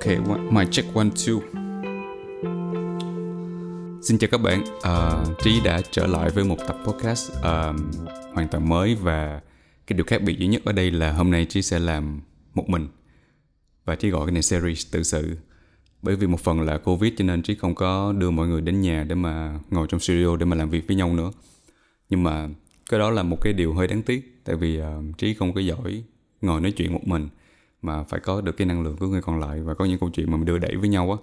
Ok, one, my check one two. Xin chào các bạn, uh, Trí đã trở lại với một tập podcast uh, hoàn toàn mới và cái điều khác biệt duy nhất ở đây là hôm nay Trí sẽ làm một mình. Và Trí gọi cái này series tự sự. Bởi vì một phần là Covid cho nên Trí không có đưa mọi người đến nhà để mà ngồi trong studio để mà làm việc với nhau nữa. Nhưng mà cái đó là một cái điều hơi đáng tiếc tại vì uh, Trí không có giỏi ngồi nói chuyện một mình mà phải có được cái năng lượng của người còn lại và có những câu chuyện mà mình đưa đẩy với nhau á.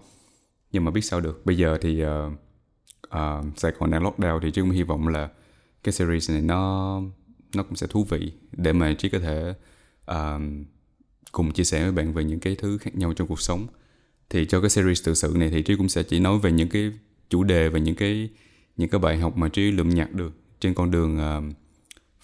Nhưng mà biết sao được bây giờ thì ờ, ờ, uh, uh, Sài Gòn đang lockdown thì chứ cũng hy vọng là cái series này nó nó cũng sẽ thú vị để mà trí có thể uh, cùng chia sẻ với bạn về những cái thứ khác nhau trong cuộc sống. Thì cho cái series tự sự này thì trí cũng sẽ chỉ nói về những cái chủ đề và những cái những cái bài học mà trí lượm nhặt được trên con đường uh,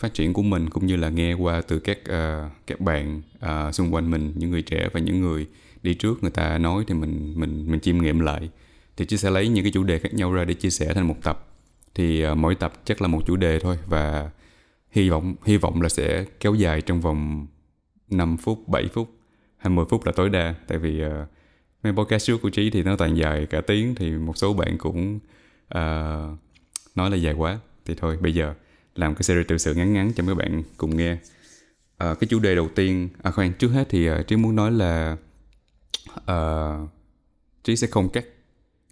phát triển của mình cũng như là nghe qua từ các uh, các bạn uh, xung quanh mình những người trẻ và những người đi trước người ta nói thì mình mình mình chiêm nghiệm lại. Thì chị sẽ lấy những cái chủ đề khác nhau ra để chia sẻ thành một tập. Thì uh, mỗi tập chắc là một chủ đề thôi và hy vọng hy vọng là sẽ kéo dài trong vòng 5 phút 7 phút 20 phút là tối đa. Tại vì uh, mấy podcast trước của trí thì nó toàn dài cả tiếng thì một số bạn cũng uh, nói là dài quá. Thì thôi bây giờ làm cái series tự sự ngắn ngắn cho mấy bạn cùng nghe. À, cái chủ đề đầu tiên à khoan trước hết thì uh, trí muốn nói là uh, trí sẽ không cắt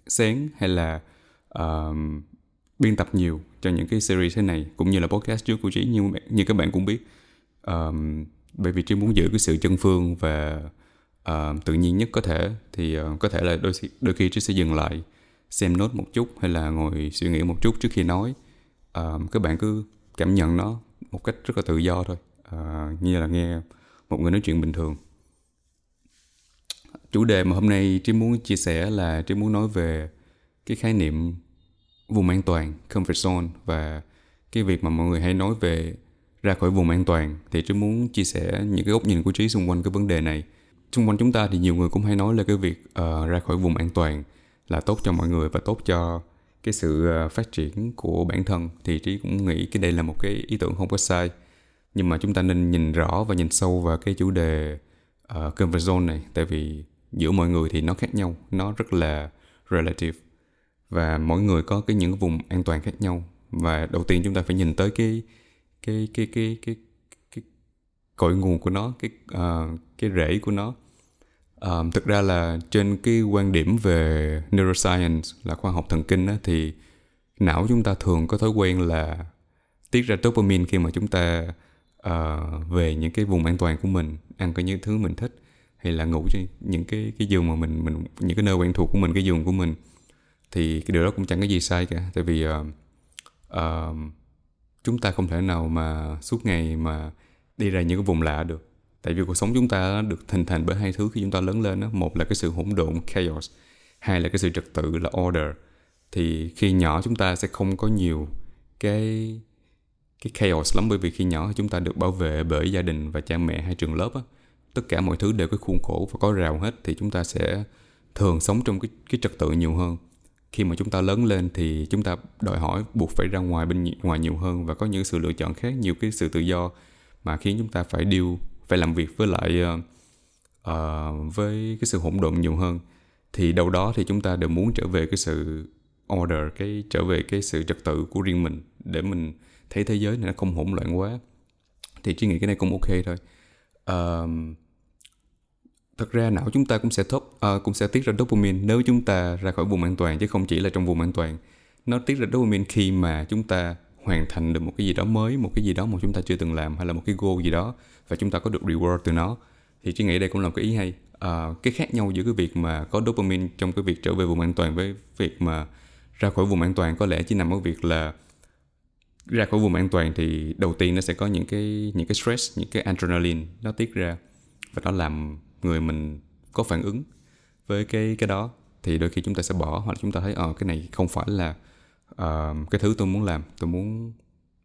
xén hay là uh, biên tập nhiều cho những cái series thế này cũng như là podcast trước của trí như như các bạn cũng biết. Um, bởi vì trí muốn giữ cái sự chân phương và uh, tự nhiên nhất có thể thì uh, có thể là đôi đôi khi trí sẽ dừng lại xem nốt một chút hay là ngồi suy nghĩ một chút trước khi nói. Ờ, uh, các bạn cứ cảm nhận nó một cách rất là tự do thôi. Uh, như là nghe một người nói chuyện bình thường. Chủ đề mà hôm nay trí muốn chia sẻ là trí muốn nói về cái khái niệm vùng an toàn comfort zone và cái việc mà mọi người hay nói về ra khỏi vùng an toàn. Thì trí muốn chia sẻ những cái góc nhìn của trí xung quanh cái vấn đề này. Xung quanh chúng ta thì nhiều người cũng hay nói là cái việc uh, ra khỏi vùng an toàn là tốt cho mọi người và tốt cho cái sự ờ, phát triển của bản thân thì trí cũng nghĩ cái đây là một cái ý tưởng không có sai. Nhưng mà chúng ta nên nhìn rõ và nhìn sâu vào cái chủ đề uh, comfort zone này tại vì giữa mọi người thì nó khác nhau nó rất là relative. Và mỗi người có cái những vùng an toàn khác nhau. Và đầu tiên chúng ta phải nhìn tới cái cái cái cái cái cái cội nguồn của nó cái uh, cái rễ của nó um, thực ra là trên cái quan điểm về neuroscience là khoa học thần kinh á, thì não chúng ta thường có thói quen là tiết ra dopamine khi mà chúng ta uh, về những cái vùng an toàn của mình ăn cái những thứ mình thích hay là ngủ trên những cái cái giường mà mình mình những cái nơi quen thuộc của mình cái giường của mình. Thì cái điều đó cũng chẳng có gì sai cả tại vì uh, uh, chúng ta không thể nào mà suốt ngày mà đi ra những cái vùng lạ được tại vì cuộc sống chúng ta được hình thành bởi hai thứ khi chúng ta lớn lên đó. một là cái sự hỗn độn, chaos. Hai là cái sự trật tự, là order. Thì khi nhỏ chúng ta sẽ không có nhiều cái cái chaos lắm, bởi vì khi nhỏ chúng ta được bảo vệ bởi gia đình và cha mẹ hay trường lớp á. Tất cả mọi thứ đều có khuôn khổ và có rào hết thì chúng ta sẽ thường sống trong cái cái trật tự nhiều hơn. Khi mà chúng ta lớn lên thì chúng ta đòi hỏi buộc phải ra ngoài bên ngoài nhiều hơn và có những sự lựa chọn khác, nhiều cái sự tự do mà khiến chúng ta phải điêu phải làm việc với lại uh, với cái sự hỗn độn nhiều hơn. Thì đâu đó thì chúng ta đều muốn trở về cái sự order cái trở về cái sự trật tự của riêng mình để mình thấy thế giới này nó không hỗn loạn quá. Thì chỉ nghĩ cái này cũng ok thôi. Uh, thật ra não chúng ta cũng sẽ thốt uh, cũng sẽ tiết ra dopamine nếu chúng ta ra khỏi vùng an toàn chứ không chỉ là trong vùng an toàn. Nó tiết ra dopamine khi mà chúng ta hoàn thành được một cái gì đó mới một cái gì đó mà chúng ta chưa từng làm hay là một cái goal gì đó và chúng ta có được reward từ nó thì chị nghĩ đây cũng là một cái ý hay. À, cái khác nhau giữa cái việc mà có dopamine trong cái việc trở về vùng an toàn với việc mà ra khỏi vùng an toàn có lẽ chỉ nằm ở việc là ra khỏi vùng an toàn thì đầu tiên nó sẽ có những cái những cái stress những cái adrenaline nó tiết ra và nó làm người mình có phản ứng với cái cái đó. Thì đôi khi chúng ta sẽ bỏ hoặc là chúng ta thấy ờ cái này không phải là uh, cái thứ tôi muốn làm tôi muốn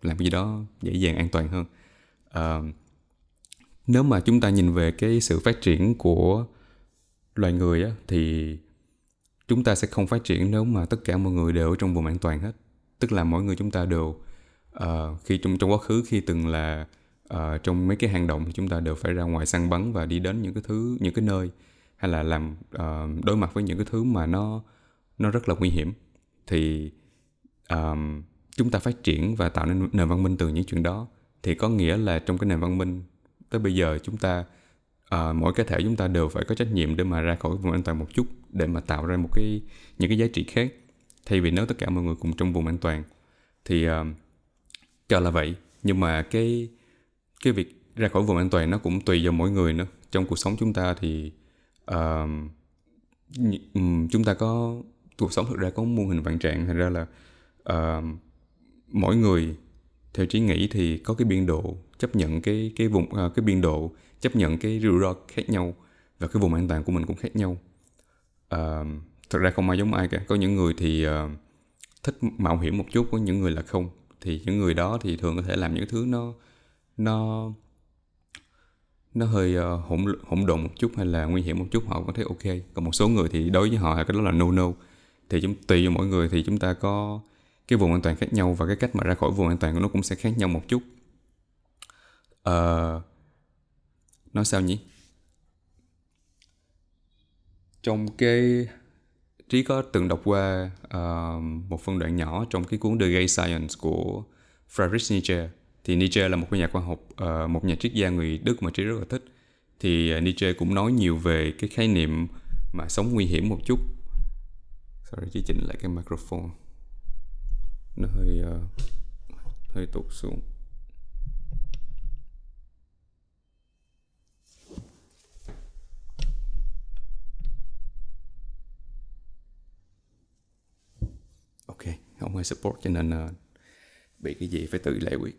làm cái gì đó dễ dàng an toàn hơn. Uh, nếu mà chúng ta nhìn về cái sự phát triển của loài người á, thì chúng ta sẽ không phát triển nếu mà tất cả mọi người đều ở trong vùng an toàn hết. Tức là mỗi người chúng ta đều uh, khi trong trong quá khứ khi từng là uh, trong mấy cái hang động thì chúng ta đều phải ra ngoài săn bắn và đi đến những cái thứ những cái nơi hay là làm uh, đối mặt với những cái thứ mà nó nó rất là nguy hiểm. Thì um, chúng ta phát triển và tạo nên nền văn minh từ những chuyện đó. Thì có nghĩa là trong cái nền văn minh tới bây giờ chúng ta uh, mỗi cá thể chúng ta đều phải có trách nhiệm để mà ra khỏi vùng an toàn một chút để mà tạo ra một cái những cái giá trị khác. Thay vì nếu tất cả mọi người cùng trong vùng an toàn thì uh, cho là vậy. Nhưng mà cái cái việc ra khỏi vùng an toàn nó cũng tùy vào mỗi người nữa. Trong cuộc sống chúng ta thì uh, chúng ta có cuộc sống thực ra có muôn hình vạn trạng. Thành ra là uh, mỗi người theo trí nghĩ thì có cái biên độ chấp nhận cái cái vùng uh, cái biên độ chấp nhận cái rủi ro khác nhau và cái vùng an toàn của mình cũng khác nhau. Uh, thật ra không ai giống ai cả. Có những người thì uh, thích mạo hiểm một chút có những người là không. Thì những người đó thì thường có thể làm những thứ nó nó nó hơi uh, hỗn hỗn độn một chút hay là nguy hiểm một chút họ có thấy ok. Còn một số người thì đối với họ là cái đó là no no thì chúng tùy vào mỗi người thì chúng ta có cái vùng an toàn khác nhau và cái cách mà ra khỏi vùng an toàn của nó cũng sẽ khác nhau một chút. Uh, nói sao nhỉ? Trong cái trí có từng đọc qua uh, một phân đoạn nhỏ trong cái cuốn The Gay Science của Friedrich Nietzsche thì Nietzsche là một nhà khoa học uh, một nhà triết gia người Đức mà trí rất là thích. Thì uh, Nietzsche cũng nói nhiều về cái khái niệm mà sống nguy hiểm một chút. Sorry chỉ chỉnh lại cái microphone nó hơi uh, hơi tụt xuống. Ok không ai support cho nên uh, bị cái gì phải tự giải quyết.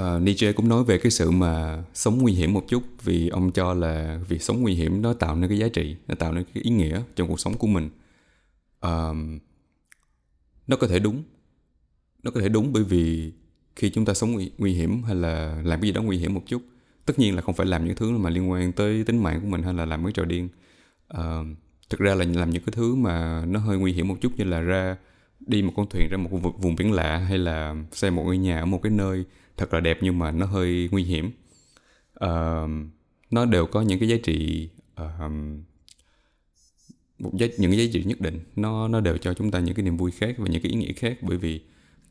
Uh, Nietzsche cũng nói về cái sự mà sống nguy hiểm một chút vì ông cho là việc sống nguy hiểm nó tạo nên cái giá trị nó tạo nên cái ý nghĩa trong cuộc sống của mình. Uh, nó có thể đúng. Nó có thể đúng bởi vì khi chúng ta sống nguy, nguy hiểm hay là làm cái gì đó nguy hiểm một chút tất nhiên là không phải làm những thứ mà liên quan tới tính mạng của mình hay là làm cái trò điên. Uh, thực ra là làm những cái thứ mà nó hơi nguy hiểm một chút như là ra đi một con thuyền ra một vùng biển lạ hay là xây một ngôi nhà ở một cái nơi thật là đẹp nhưng mà nó hơi nguy hiểm. Uh, nó đều có những cái giá trị uh, một giá, những cái giá trị nhất định nó nó đều cho chúng ta những cái niềm vui khác và những cái ý nghĩa khác bởi vì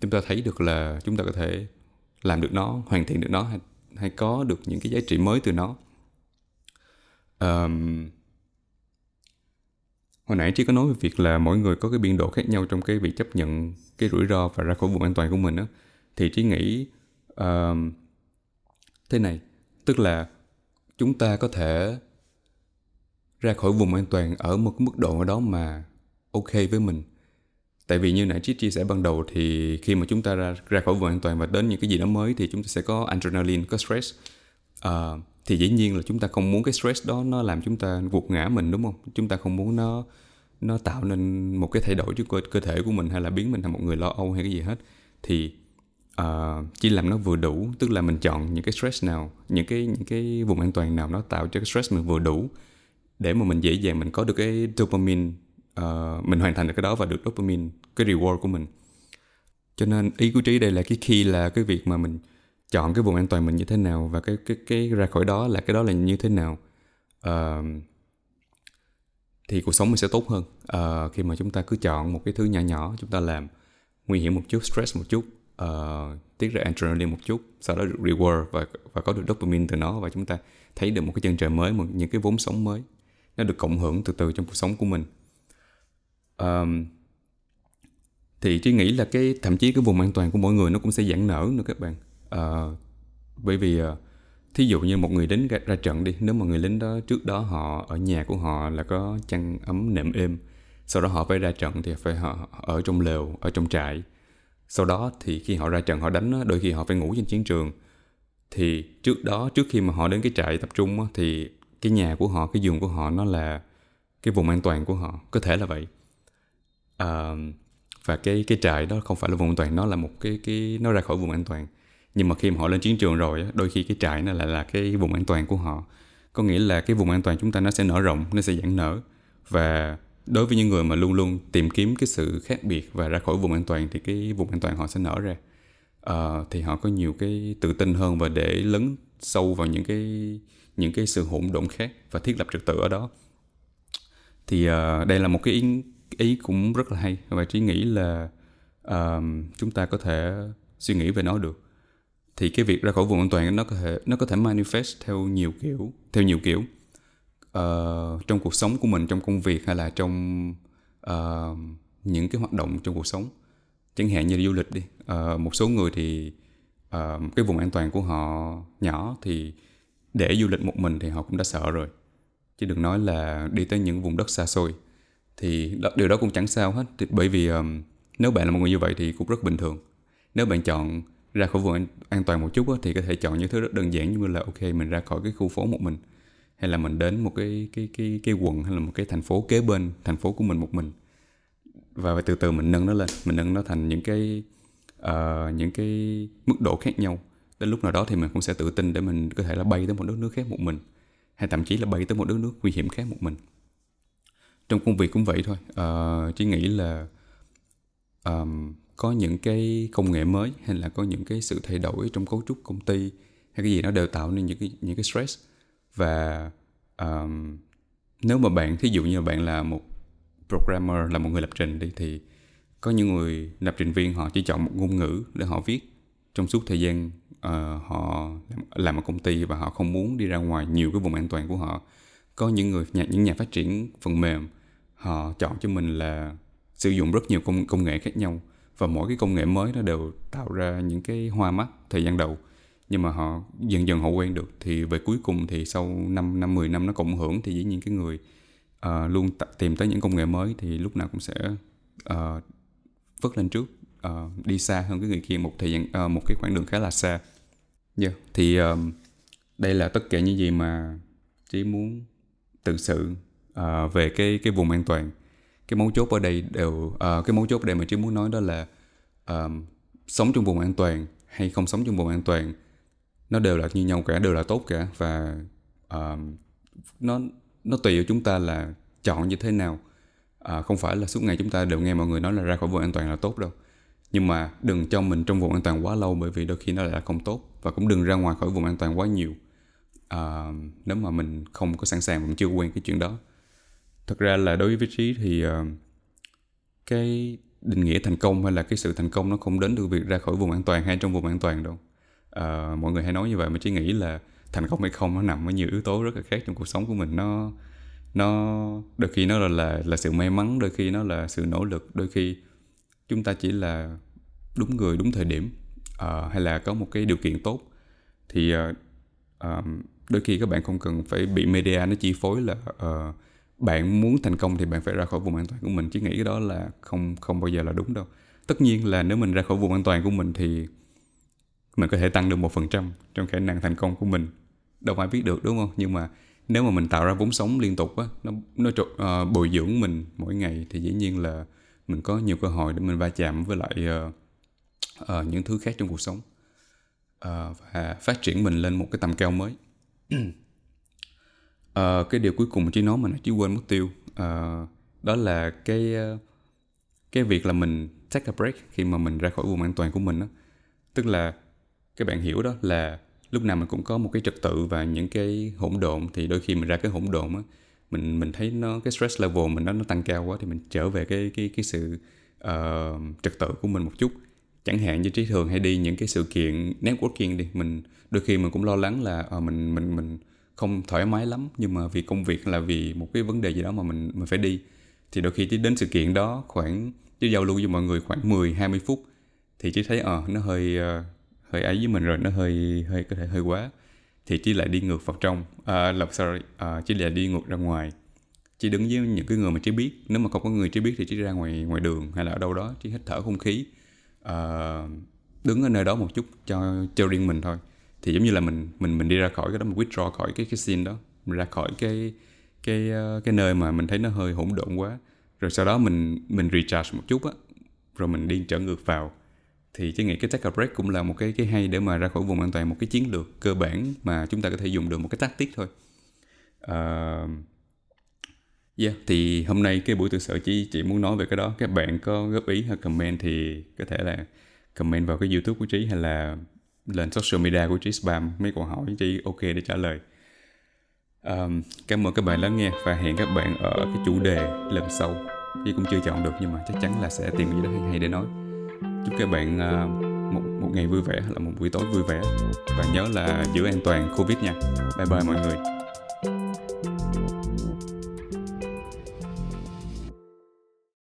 chúng ta thấy được là chúng ta có thể làm được nó hoàn thiện được nó hay, hay có được những cái giá trị mới từ nó. Um, hồi nãy chỉ có nói về việc là mỗi người có cái biên độ khác nhau trong cái việc chấp nhận cái rủi ro và ra khỏi vùng an toàn của mình á. Thì trí nghĩ um, thế này tức là chúng ta có thể ra khỏi vùng an toàn ở một cái mức độ ở đó mà ok với mình. Tại vì như nãy chị chia sẻ ban đầu thì khi mà chúng ta ra ra khỏi vùng an toàn và đến những cái gì đó mới thì chúng ta sẽ có adrenaline có stress. À, thì dĩ nhiên là chúng ta không muốn cái stress đó nó làm chúng ta gục ngã mình đúng không? Chúng ta không muốn nó nó tạo nên một cái thay đổi cho cơ, cơ thể của mình hay là biến mình thành một người lo âu hay cái gì hết. Thì uh, chỉ làm nó vừa đủ tức là mình chọn những cái stress nào những cái những cái vùng an toàn nào nó tạo cho cái stress mình vừa đủ để mà mình dễ dàng mình có được cái dopamine uh, mình hoàn thành được cái đó và được dopamine cái reward của mình. Cho nên ý của trí đây là cái khi là cái việc mà mình chọn cái vùng an toàn mình như thế nào và cái cái cái ra khỏi đó là cái đó là như thế nào uh, thì cuộc sống mình sẽ tốt hơn. Uh, khi mà chúng ta cứ chọn một cái thứ nhỏ nhỏ chúng ta làm nguy hiểm một chút stress một chút uh, tiết ra adrenaline một chút sau đó được reward và và có được dopamine từ nó và chúng ta thấy được một cái chân trời mới một những cái vốn sống mới nó được cộng hưởng từ từ trong cuộc sống của mình. Um, thì trí nghĩ là cái thậm chí cái vùng an toàn của mỗi người nó cũng sẽ giãn nở nữa các bạn. Uh, bởi vì uh, thí dụ như một người lính ra, ra trận đi nếu mà người lính đó trước đó họ ở nhà của họ là có chăn ấm nệm êm sau đó họ phải ra trận thì phải họ ở trong lều ở trong trại. Sau đó thì khi họ ra trận họ đánh đôi khi họ phải ngủ trên chiến trường. Thì trước đó trước khi mà họ đến cái trại tập trung thì cái nhà của họ cái giường của họ nó là cái vùng an toàn của họ có thể là vậy. À, và cái cái trại đó không phải là vùng an toàn nó là một cái cái nó ra khỏi vùng an toàn. Nhưng mà khi mà họ lên chiến trường rồi đôi khi cái trại nó lại là cái vùng an toàn của họ. Có nghĩa là cái vùng an toàn chúng ta nó sẽ nở rộng nó sẽ giãn nở. Và đối với những người mà luôn luôn tìm kiếm cái sự khác biệt và ra khỏi vùng an toàn thì cái vùng an toàn họ sẽ nở ra. Uh, thì họ có nhiều cái tự tin hơn và để lấn sâu vào những cái những cái sự hỗn độn khác và thiết lập trật tự ở đó. Thì uh, đây là một cái ý, ý cũng rất là hay và trí nghĩ là uh, chúng ta có thể suy nghĩ về nó được. Thì cái việc ra khỏi vùng an toàn nó có thể nó có thể manifest theo nhiều kiểu theo nhiều kiểu. Uh, trong cuộc sống của mình trong công việc hay là trong uh, những cái hoạt động trong cuộc sống. Chẳng hạn như du lịch đi uh, một số người thì uh, cái vùng an toàn của họ nhỏ thì để du lịch một mình thì họ cũng đã sợ rồi. Chứ đừng nói là đi tới những vùng đất xa xôi. Thì đó, điều đó cũng chẳng sao hết. Thì bởi vì um, nếu bạn là một người như vậy thì cũng rất bình thường. Nếu bạn chọn ra khỏi vùng an, an toàn một chút á, thì có thể chọn những thứ rất đơn giản như là ok mình ra khỏi cái khu phố một mình. Hay là mình đến một cái cái cái cái quận hay là một cái thành phố kế bên thành phố của mình một mình. Và từ từ mình nâng nó lên. Mình nâng nó thành những cái uh, những cái mức độ khác nhau đến lúc nào đó thì mình cũng sẽ tự tin để mình có thể là bay tới một đất nước khác một mình hay thậm chí là bay tới một đất nước nguy hiểm khác một mình. Trong công việc cũng vậy thôi. Uh, chỉ nghĩ là um, có những cái công nghệ mới hay là có những cái sự thay đổi trong cấu trúc công ty hay cái gì nó đều tạo nên những cái những cái stress. Và um, nếu mà bạn thí dụ như là bạn là một programmer là một người lập trình đi thì có những người lập trình viên họ chỉ chọn một ngôn ngữ để họ viết trong suốt thời gian uh, họ làm, một ở công ty và họ không muốn đi ra ngoài nhiều cái vùng an toàn của họ. Có những người nhà, những nhà phát triển phần mềm họ chọn cho mình là sử dụng rất nhiều công công nghệ khác nhau và mỗi cái công nghệ mới nó đều tạo ra những cái hoa mắt thời gian đầu. Nhưng mà họ dần dần họ quen được. Thì về cuối cùng thì sau 5 năm 10 năm nó cộng hưởng thì dĩ nhiên cái người uh, luôn t- tìm tới những công nghệ mới thì lúc nào cũng sẽ ờ, uh, vớt lên trước uh, đi xa hơn cái người kia một thời gian uh, một cái khoảng đường khá là xa. Yeah. Thì um, đây là tất cả những gì mà chỉ muốn tự sự uh, về cái cái vùng an toàn. Cái mấu chốt ở đây đều uh, cái mấu chốt ở đây mà chỉ muốn nói đó là um, sống trong vùng an toàn hay không sống trong vùng an toàn nó đều là như nhau cả đều là tốt cả và um, nó nó tùy ở chúng ta là chọn như thế nào à, không phải là suốt ngày chúng ta đều nghe mọi người nói là ra khỏi vùng an toàn là tốt đâu nhưng mà đừng cho mình trong vùng an toàn quá lâu bởi vì đôi khi nó lại là không tốt. Và cũng đừng ra ngoài khỏi vùng an toàn quá nhiều. À, nếu mà mình không có sẵn sàng mình chưa quen cái chuyện đó. Thật ra là đối với vị trí thì uh, cái định nghĩa thành công hay là cái sự thành công nó không đến từ việc ra khỏi vùng an toàn hay trong vùng an toàn đâu. À, mọi người hay nói như vậy mà chỉ nghĩ là thành công hay không nó nằm ở nhiều yếu tố rất là khác trong cuộc sống của mình. Nó nó đôi khi nó là là là sự may mắn đôi khi nó là sự nỗ lực đôi khi chúng ta chỉ là đúng người đúng thời điểm uh, hay là có một cái điều kiện tốt thì uh, um, đôi khi các bạn không cần phải bị media nó chi phối là uh, bạn muốn thành công thì bạn phải ra khỏi vùng an toàn của mình. Chứ nghĩ cái đó là không không bao giờ là đúng đâu. Tất nhiên là nếu mình ra khỏi vùng an toàn của mình thì mình có thể tăng được một phần trăm trong khả năng thành công của mình. Đâu ai biết được đúng không? Nhưng mà nếu mà mình tạo ra vốn sống liên tục á nó nó uh, bồi dưỡng mình mỗi ngày thì dĩ nhiên là mình có nhiều cơ hội để mình va chạm với lại uh, uh, những thứ khác trong cuộc sống uh, và phát triển mình lên một cái tầm cao mới uh, cái điều cuối cùng chỉ nói mà nó chỉ quên mất tiêu uh, đó là cái uh, cái việc là mình take a break khi mà mình ra khỏi vùng an toàn của mình đó. tức là các bạn hiểu đó là lúc nào mình cũng có một cái trật tự và những cái hỗn độn thì đôi khi mình ra cái hỗn độn á mình mình thấy nó cái stress level mình nó nó tăng cao quá thì mình trở về cái cái cái sự uh, trật tự của mình một chút. Chẳng hạn như trí thường hay đi những cái sự kiện networking đi mình đôi khi mình cũng lo lắng là uh, mình mình mình không thoải mái lắm nhưng mà vì công việc là vì một cái vấn đề gì đó mà mình mình phải đi. Thì đôi khi chỉ đến sự kiện đó khoảng chứ giao lưu với mọi người khoảng 10 20 phút thì chỉ thấy ờ uh, nó hơi uh, hơi ấy với mình rồi nó hơi hơi có thể hơi quá thì chỉ lại đi ngược vào trong. À, lộc sorry à, chỉ lại đi ngược ra ngoài. Chỉ đứng với những cái người mà chỉ biết. Nếu mà không có người chỉ biết thì chỉ ra ngoài ngoài đường hay là ở đâu đó. Chỉ hít thở không khí. À, đứng ở nơi đó một chút cho cho riêng mình thôi. Thì giống như là mình mình mình đi ra khỏi cái đó mình withdraw khỏi cái cái scene đó. Mình ra khỏi cái cái ờ, cái nơi mà mình thấy nó hơi hỗn độn quá. Rồi sau đó mình mình recharge một chút á. Rồi mình đi trở ngược vào thì tôi nghĩ cái take a break cũng là một cái cái hay để mà ra khỏi vùng an toàn một cái chiến lược cơ bản mà chúng ta có thể dùng được một cái tactic thôi. Uh, yeah thì hôm nay cái buổi tự sự chỉ chỉ muốn nói về cái đó. Các bạn có góp ý hay comment thì có thể là comment vào cái youtube của trí hay là lên social media của trí spam mấy câu hỏi trí ok để trả lời. Um, cảm ơn các bạn lắng nghe và hẹn các bạn ở cái chủ đề lần sau. Trí cũng chưa chọn được nhưng mà chắc chắn là sẽ tìm gì đó hay, hay để nói chúc các bạn uh, một một ngày vui vẻ là một buổi tối vui vẻ. Và nhớ là giữ an toàn covid nha. Bye bye mọi người.